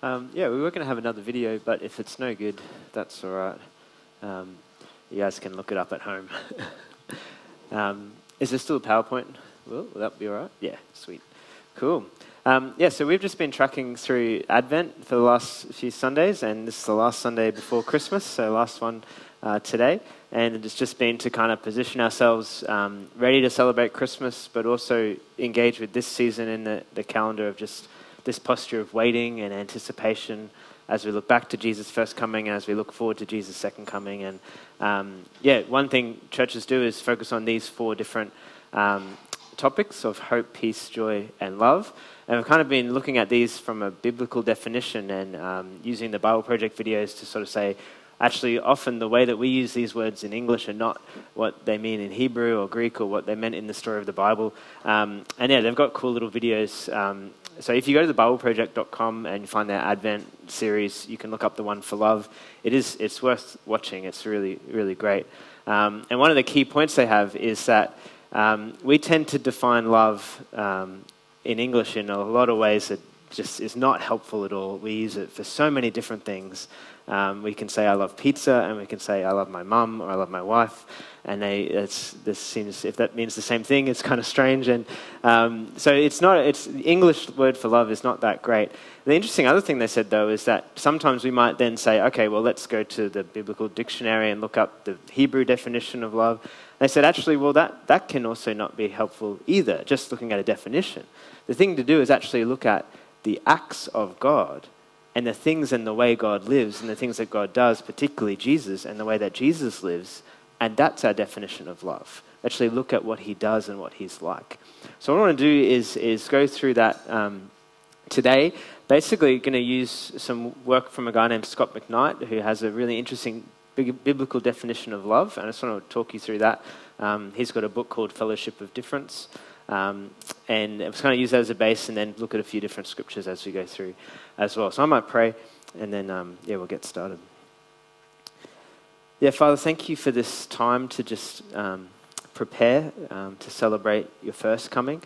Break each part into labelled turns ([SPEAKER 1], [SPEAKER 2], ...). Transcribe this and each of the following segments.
[SPEAKER 1] Um, yeah, we were going to have another video, but if it's no good, that's all right. Um, you guys can look it up at home. um, is there still a PowerPoint? Will, will that be all right? Yeah, sweet. Cool. Um, yeah, so we've just been tracking through Advent for the last few Sundays, and this is the last Sunday before Christmas, so last one uh, today. And it's just been to kind of position ourselves um, ready to celebrate Christmas, but also engage with this season in the, the calendar of just this posture of waiting and anticipation as we look back to Jesus' first coming and as we look forward to Jesus' second coming. And um, yeah, one thing churches do is focus on these four different um, topics of hope, peace, joy, and love. And we've kind of been looking at these from a biblical definition and um, using the Bible Project videos to sort of say, actually, often the way that we use these words in English are not what they mean in Hebrew or Greek or what they meant in the story of the Bible. Um, and yeah, they've got cool little videos. So if you go to thebibleproject.com and find their Advent series, you can look up the one for love. It is, it's worth watching. It's really, really great. Um, and one of the key points they have is that um, we tend to define love um, in English in a lot of ways that just is not helpful at all. We use it for so many different things. Um, we can say, I love pizza, and we can say, I love my mum, or I love my wife. And they, this seems, if that means the same thing, it's kind of strange. And um, so it's not, it's, the English word for love is not that great. The interesting other thing they said, though, is that sometimes we might then say, okay, well, let's go to the biblical dictionary and look up the Hebrew definition of love. They said, actually, well, that, that can also not be helpful either, just looking at a definition. The thing to do is actually look at the acts of God and the things and the way God lives and the things that God does, particularly Jesus and the way that Jesus lives. And that's our definition of love. Actually, look at what he does and what he's like. So, what I want to do is, is go through that um, today. Basically, going to use some work from a guy named Scot McKnight, who has a really interesting biblical definition of love, and I just want to talk you through that. Um, he's got a book called Fellowship of Differents, um, and I was going to use that as a base and then look at a few different scriptures as we go through as well. So I might pray, and then, um, yeah, we'll get started. Yeah, Father, thank you for this time to just um, prepare um, to celebrate your first coming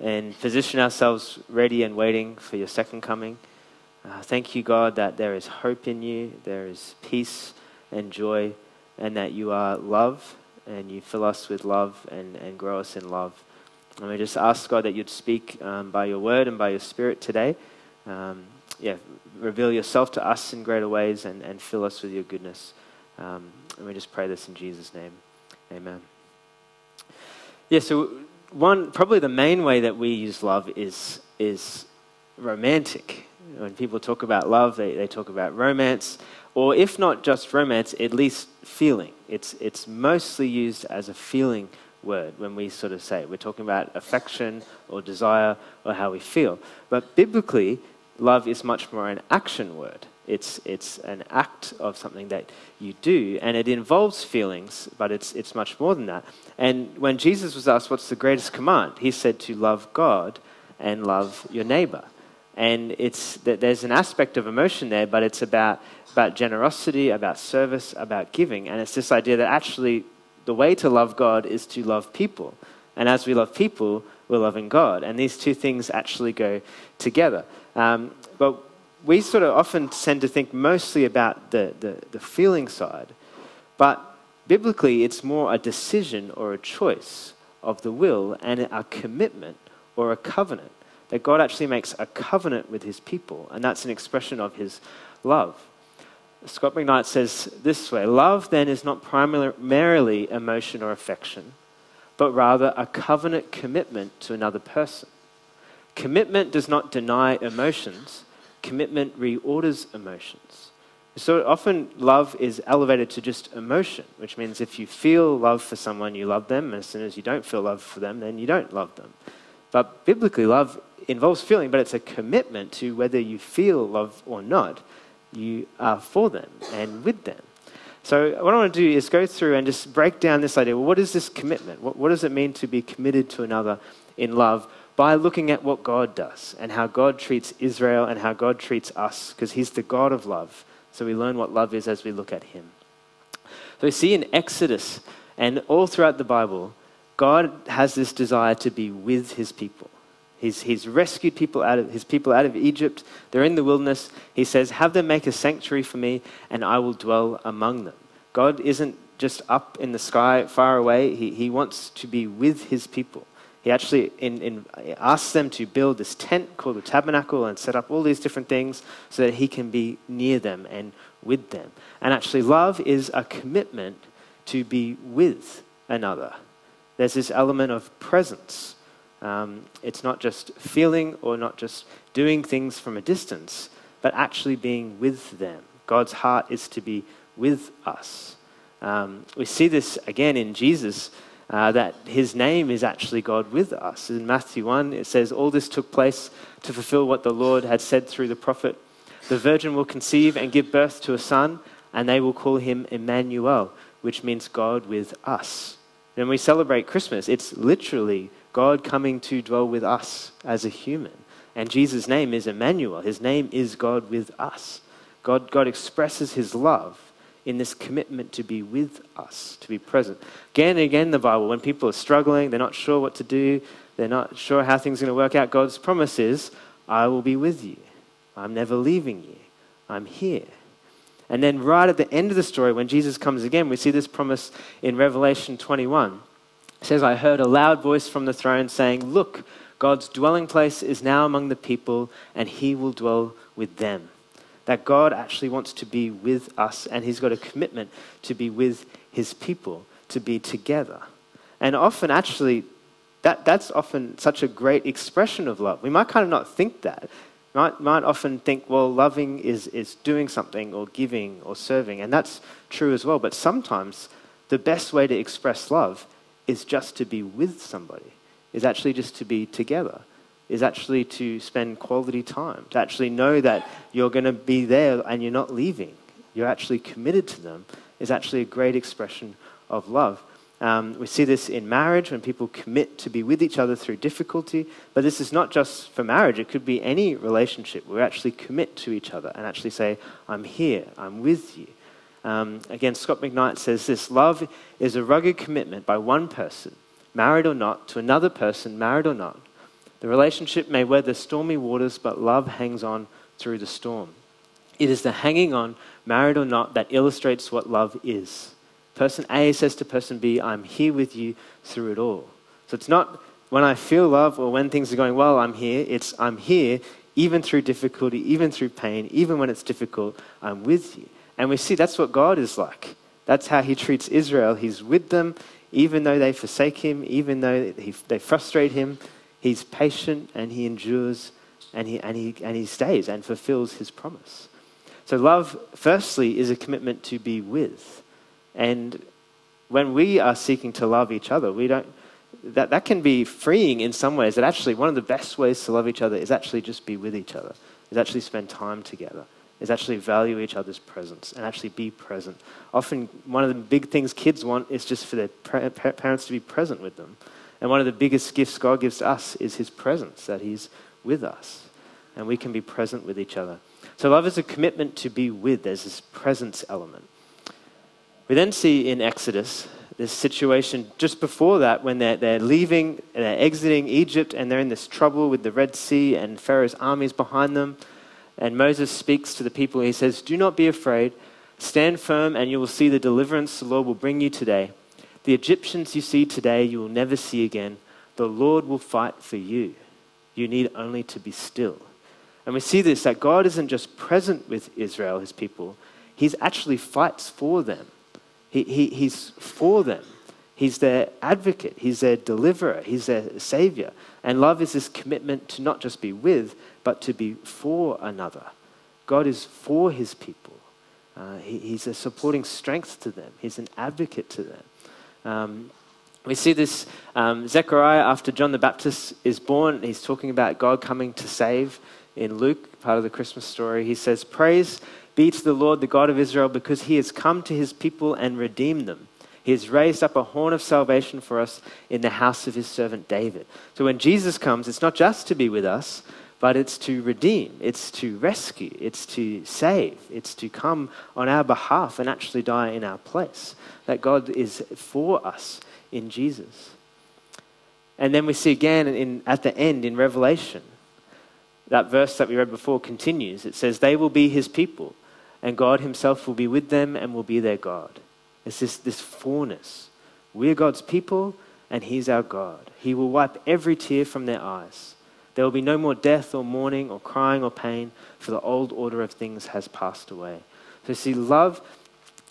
[SPEAKER 1] and position ourselves ready and waiting for your second coming. Uh, thank you, God, that there is hope in you, there is peace and joy, and that you are love, and you fill us with love and, and grow us in love. And we just ask, God, that you'd speak um, by your word and by your spirit today. Um, yeah, reveal yourself to us in greater ways and, and fill us with your goodness. Um, and we just pray this in Jesus' name. Amen. Yeah, so one, probably the main way that we use love is, is romantic. When people talk about love, they, they talk about romance or if not just romance, at least feeling. It's, it's mostly used as a feeling word when we sort of say it. We're talking about affection or desire or how we feel. But biblically, love is much more an action word. It's, it's an act of something that you do, and it involves feelings, but it's, it's much more than that. And when Jesus was asked, What's the greatest command? He said to love God and love your neighbor. And it's, there's an aspect of emotion there, but it's about about generosity, about service, about giving. And it's this idea that actually the way to love God is to love people. And as we love people, we're loving God. And these two things actually go together. Um, but we sort of often tend to think mostly about the, the, the feeling side. But biblically, it's more a decision or a choice of the will and a commitment or a covenant. That God actually makes a covenant with his people, and that's an expression of his love. Scot McKnight says this way Love then is not primarily emotion or affection, but rather a covenant commitment to another person. Commitment does not deny emotions, commitment reorders emotions. So often, love is elevated to just emotion, which means if you feel love for someone, you love them. As soon as you don't feel love for them, then you don't love them. But biblically, love involves feeling, but it's a commitment to whether you feel love or not you are for them and with them. So, what I want to do is go through and just break down this idea. Well, what is this commitment? What, what does it mean to be committed to another in love? By looking at what God does and how God treats Israel and how God treats us, because He's the God of love. So, we learn what love is as we look at Him. So, we see in Exodus and all throughout the Bible, God has this desire to be with His people. He's, he's rescued people out of, his people out of Egypt. They're in the wilderness. He says, Have them make a sanctuary for me, and I will dwell among them. God isn't just up in the sky far away, He, he wants to be with His people. He actually in, in, asks them to build this tent called the tabernacle and set up all these different things so that He can be near them and with them. And actually, love is a commitment to be with another. There's this element of presence um, it's not just feeling or not just doing things from a distance, but actually being with them. God's heart is to be with us. Um, we see this again in Jesus, uh, that his name is actually God with us. In Matthew 1, it says, All this took place to fulfill what the Lord had said through the prophet. The virgin will conceive and give birth to a son, and they will call him Emmanuel, which means God with us. When we celebrate Christmas, it's literally God coming to dwell with us as a human. And Jesus' name is Emmanuel. His name is God with us. God, God expresses his love in this commitment to be with us, to be present. Again and again in the Bible, when people are struggling, they're not sure what to do, they're not sure how things are going to work out, God's promise is, I will be with you. I'm never leaving you. I'm here. And then, right at the end of the story, when Jesus comes again, we see this promise in Revelation 21 says, I heard a loud voice from the throne saying, Look, God's dwelling place is now among the people, and he will dwell with them. That God actually wants to be with us, and he's got a commitment to be with his people, to be together. And often, actually, that, that's often such a great expression of love. We might kind of not think that. Might, might often think, well, loving is, is doing something or giving or serving, and that's true as well. But sometimes the best way to express love is just to be with somebody, is actually just to be together, is actually to spend quality time, to actually know that you're going to be there and you're not leaving. You're actually committed to them, is actually a great expression of love. Um, we see this in marriage when people commit to be with each other through difficulty, but this is not just for marriage, it could be any relationship. Where we actually commit to each other and actually say, I'm here, I'm with you. Um, again, Scot McKnight says this love is a rugged commitment by one person, married or not, to another person, married or not. The relationship may weather stormy waters, but love hangs on through the storm. It is the hanging on, married or not, that illustrates what love is. Person A says to person B, I'm here with you through it all. So it's not when I feel love or when things are going well, I'm here. It's I'm here even through difficulty, even through pain, even when it's difficult, I'm with you. And we see that's what God is like. That's how he treats Israel. He's with them, even though they forsake him, even though he, they frustrate him. He's patient and he endures and he, and, he, and he stays and fulfills his promise. So, love, firstly, is a commitment to be with. And when we are seeking to love each other, we don't, that, that can be freeing in some ways. That actually, one of the best ways to love each other is actually just be with each other, is actually spend time together is actually value each other's presence and actually be present. Often, one of the big things kids want is just for their parents to be present with them. And one of the biggest gifts God gives to us is His presence, that He's with us. And we can be present with each other. So, love is a commitment to be with, there's this presence element. We then see in Exodus this situation just before that when they're, they're leaving, they're exiting Egypt, and they're in this trouble with the Red Sea and Pharaoh's armies behind them. And Moses speaks to the people. He says, Do not be afraid. Stand firm, and you will see the deliverance the Lord will bring you today. The Egyptians you see today, you will never see again. The Lord will fight for you. You need only to be still. And we see this that God isn't just present with Israel, his people, He actually fights for them. He, he, he's for them. He's their advocate. He's their deliverer. He's their savior. And love is this commitment to not just be with, but to be for another. God is for his people. Uh, he, he's a supporting strength to them, he's an advocate to them. Um, we see this um, Zechariah, after John the Baptist is born, he's talking about God coming to save in Luke, part of the Christmas story. He says, Praise be to the Lord, the God of Israel, because he has come to his people and redeemed them. He has raised up a horn of salvation for us in the house of his servant David. So when Jesus comes, it's not just to be with us, but it's to redeem, it's to rescue, it's to save, it's to come on our behalf and actually die in our place. That God is for us in Jesus. And then we see again in, at the end in Revelation, that verse that we read before continues. It says, They will be his people, and God himself will be with them and will be their God. It's this, this fullness. We're God's people, and he's our God. He will wipe every tear from their eyes. There will be no more death or mourning or crying or pain, for the old order of things has passed away. So, see, love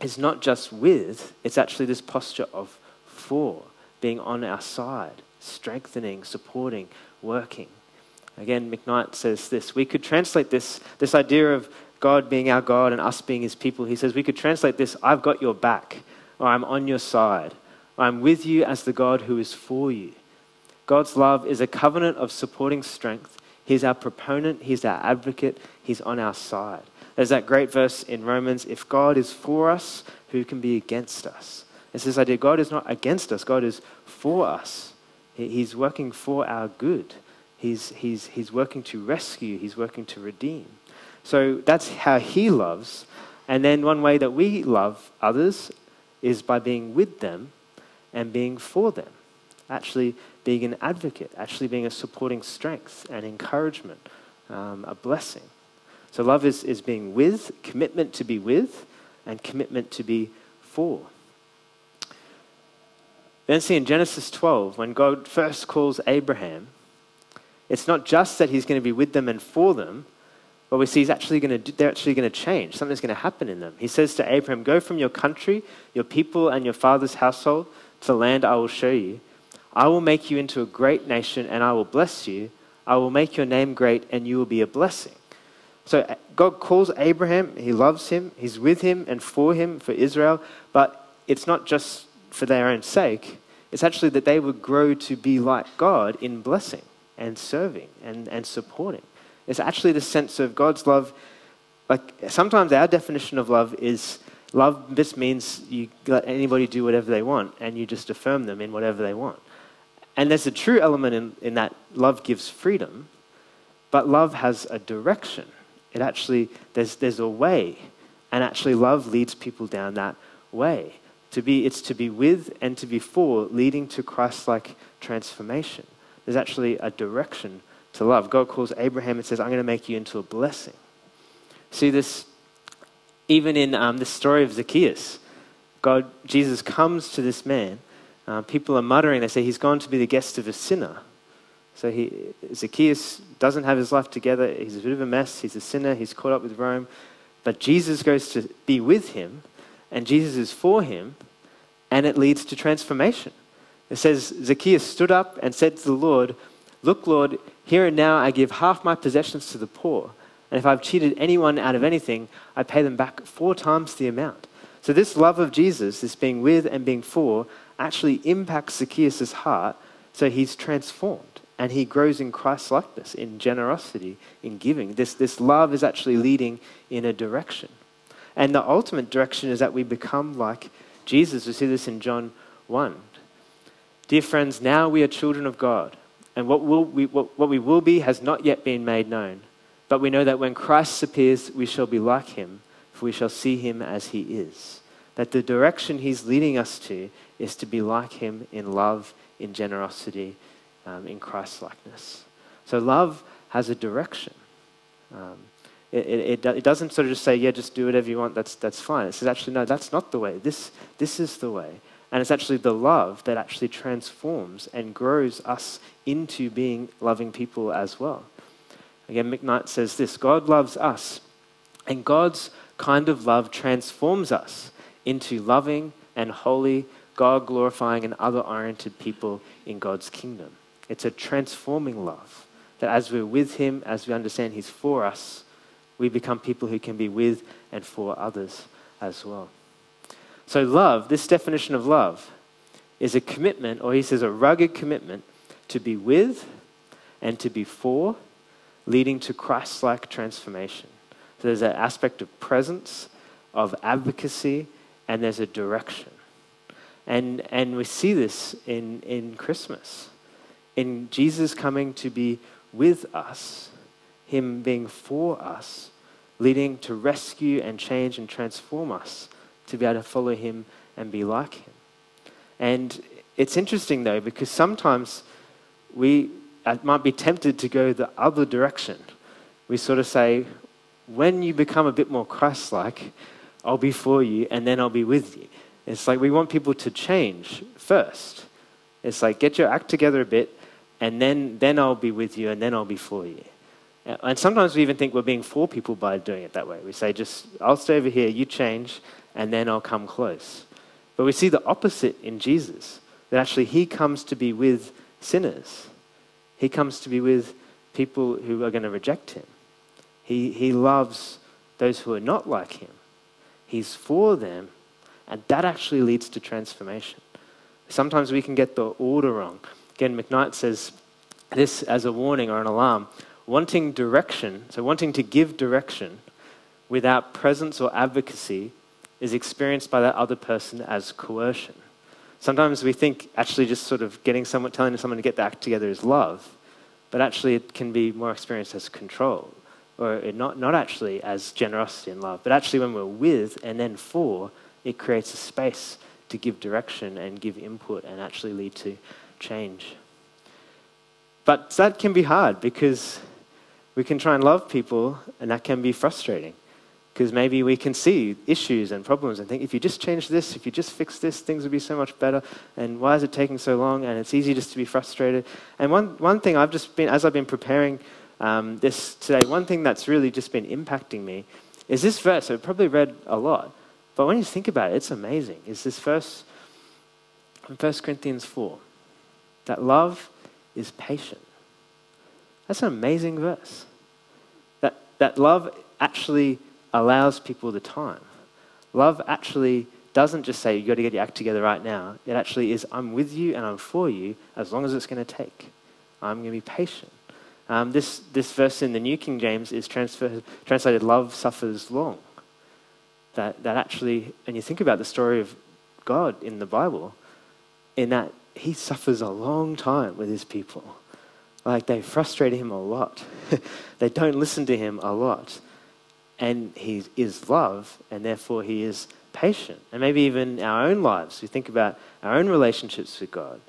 [SPEAKER 1] is not just with, it's actually this posture of for, being on our side, strengthening, supporting, working. Again, McKnight says this. We could translate this, this idea of God being our God and us being his people. He says we could translate this I've got your back, or I'm on your side, or I'm with you as the God who is for you. God's love is a covenant of supporting strength. He's our proponent, He's our advocate, He's on our side. There's that great verse in Romans if God is for us, who can be against us? It's this idea God is not against us, God is for us. He's working for our good. He's, he's, he's working to rescue, He's working to redeem. So that's how He loves. And then one way that we love others is by being with them and being for them. Actually, being an advocate, actually being a supporting strength and encouragement, um, a blessing. So, love is, is being with, commitment to be with, and commitment to be for. Then, see in Genesis 12, when God first calls Abraham, it's not just that he's going to be with them and for them, but we see he's actually going to, they're actually going to change. Something's going to happen in them. He says to Abraham, Go from your country, your people, and your father's household to the land I will show you. I will make you into a great nation, and I will bless you. I will make your name great, and you will be a blessing. So uh, God calls Abraham, he loves him, he's with him and for him, for Israel, but it's not just for their own sake. It's actually that they would grow to be like God in blessing and serving and, and supporting. It's actually the sense of God's love. Like sometimes our definition of love is love just means you let anybody do whatever they want and you just affirm them in whatever they want. And there's a true element in, in that love gives freedom, but love has a direction. It actually, there's, there's a way. And actually, love leads people down that way. To be, it's to be with and to be for, leading to Christ like transformation. There's actually a direction to love. God calls Abraham and says, I'm going to make you into a blessing. See this even in um, the story of Zacchaeus. God, Jesus comes to this man. Uh, people are muttering, they say, He's gone to be the guest of a sinner. So he, Zacchaeus doesn't have his life together. He's a bit of a mess. He's a sinner. He's caught up with Rome. But Jesus goes to be with him, and Jesus is for him, and it leads to transformation. It says, Zacchaeus stood up and said to the Lord, Look, Lord, here and now I give half my possessions to the poor. And if I've cheated anyone out of anything, I pay them back four times the amount. So, this love of Jesus, this being with and being for, actually impacts Zacchaeus' heart so he's transformed and he grows in Christ likeness, in generosity, in giving. This, this love is actually leading in a direction. And the ultimate direction is that we become like Jesus. We see this in John 1. Dear friends, now we are children of God, and what, will we, what, what we will be has not yet been made known. But we know that when Christ appears, we shall be like him, for we shall see him as he is. That the direction he's leading us to is to be like him in love, in generosity, um, in Christ likeness. So love has a direction. Um, it, it, it, doesn't sort of just say, yeah, just do whatever you want, that's, that's fine. It says, actually, no, that's not the way. This, this is the way. And it's actually the love that actually transforms and grows us into being loving people as well. Again, McKnight says this God loves us, and God's kind of love transforms us into loving and holy, God glorifying, and other oriented people in God's kingdom. It's a transforming love. That as we're with Him, as we understand He's for us, we become people who can be with and for others as well. So, love, this definition of love, is a commitment, or he says a rugged commitment, to be with and to be for, leading to Christ like transformation. So, there's an aspect of presence, of advocacy, and there's a direction. And, and we see this in, in Christmas in Jesus coming to be with us, Him being for us, leading to rescue and change and transform us to be able to follow Him and be like Him. And it's interesting though, because sometimes we uh, might be tempted to go the other direction. We sort of say, when you become a bit more Christ like, I'll be for you and then I'll be with you. It's like we want people to change first. It's like get your act together a bit and then, then I'll be with you and then I'll be for you. And sometimes we even think we're being for people by doing it that way. We say, just, I'll stay over here, you change, and then I'll come close. But we see the opposite in Jesus that actually he comes to be with sinners, he comes to be with people who are going to reject him. He, he loves those who are not like him. He's for them, and that actually leads to transformation. Sometimes we can get the order wrong. Again, McKnight says this as a warning or an alarm. Wanting direction, so wanting to give direction without presence or advocacy, is experienced by that other person as coercion. Sometimes we think actually just sort of getting someone, telling someone to get their act together is love, but actually it can be more experienced as control, or not, not actually as generosity and love, but actually when we're with and then for, it creates a space to give direction and give input and actually lead to change. But that can be hard because we can try and love people and that can be frustrating because maybe we can see issues and problems and think if you just change this, if you just fix this, things would be so much better. And why is it taking so long? And it's easy just to be frustrated. And one, one thing I've just been, as I've been preparing um, this today, one thing that's really just been impacting me is this verse. I've probably read a lot, but when you think about it, it's amazing. Is this verse in 1 Corinthians 4 that love is patient. That's an amazing verse. That, that love actually allows people the time. Love actually doesn't just say, you've got to get your act together right now. It actually is, I'm with you and I'm for you as long as it's going to take. I'm going to be patient. Um, this, this verse in the New King James is translated, love suffers long. That, that actually, and you think about the story of God in the Bible, in that he suffers a long time with his people. Like they frustrate him a lot. they don't listen to him a lot and he is love, and therefore he is patient. And maybe even our own lives, we think about our own relationships with God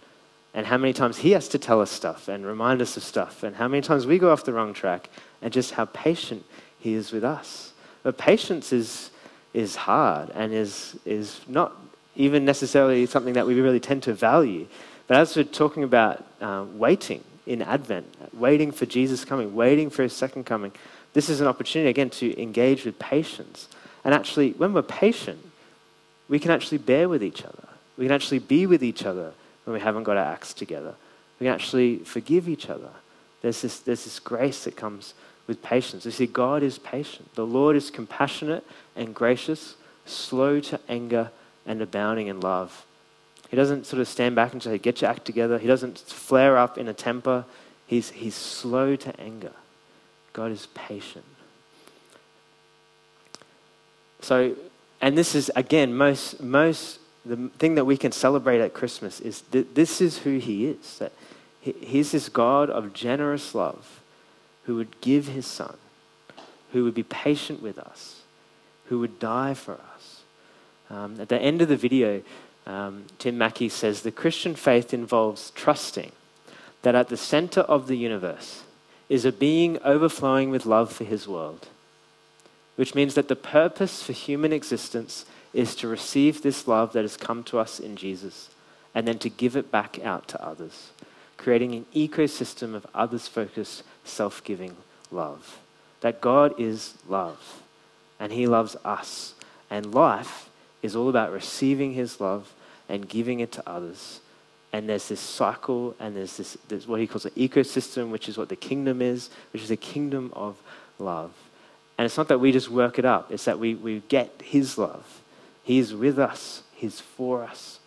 [SPEAKER 1] and how many times he has to tell us stuff and remind us of stuff, and how many times we go off the wrong track, and just how patient he is with us. But patience is, is hard and is, is not even necessarily something that we really tend to value. But as we're talking about uh, waiting in Advent, waiting for Jesus coming, waiting for his second coming, this is an opportunity, again, to engage with patience. And actually, when we're patient, we can actually bear with each other. We can actually be with each other when we haven't got our acts together. We can actually forgive each other. There's this, there's this grace that comes with patience. You see, God is patient. The Lord is compassionate and gracious, slow to anger, and abounding in love. He doesn't sort of stand back and say, Get your act together. He doesn't flare up in a temper. He's, he's slow to anger. God is patient. So, and this is, again, most, most, the thing that we can celebrate at Christmas is that this is who He is. That He's this God of generous love who would give His Son, who would be patient with us, who would die for us. Um, at the end of the video, um, Tim Mackie says the Christian faith involves trusting that at the center of the universe, is a being overflowing with love for his world, which means that the purpose for human existence is to receive this love that has come to us in Jesus and then to give it back out to others, creating an ecosystem of others focused, self giving love. That God is love and he loves us. And life is all about receiving his love and giving it to others and there's this cycle, and there's this there's what he calls an ecosystem, which is what the kingdom is, which is a kingdom of love. And it's not that we just work it up, it's that we, we get his love. He's with us, he's for us,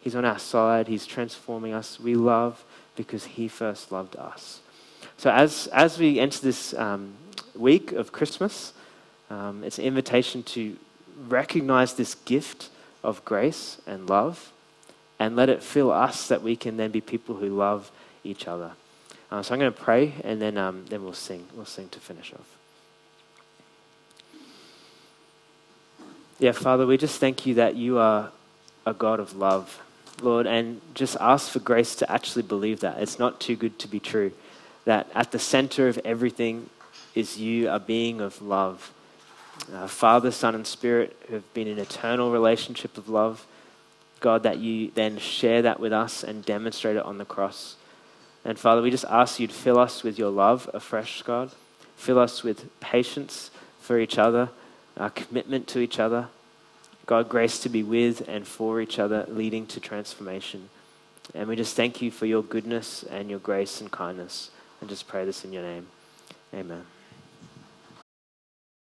[SPEAKER 1] he's on our side, he's transforming us. We love because he first loved us. So as, as we enter this um, week of Christmas, um, it's an invitation to recognize this gift of grace and love and let it fill us that we can then be people who love each other. Uh, so I'm going to pray, and then, um, then we'll sing. We'll sing to finish off. Yeah, Father, we just thank you that you are a God of love. Lord, and just ask for grace to actually believe that. It's not too good to be true. That at the center of everything is you, a being of love. Uh, Father, Son, and Spirit who have been in eternal relationship of love. God, that you then share that with us and demonstrate it on the cross. And Father, we just ask you to fill us with your love afresh, God. Fill us with patience for each other, our commitment to each other. God, grace to be with and for each other, leading to transformation. And we just thank you for your goodness and your grace and kindness. And just pray this in your name. Amen.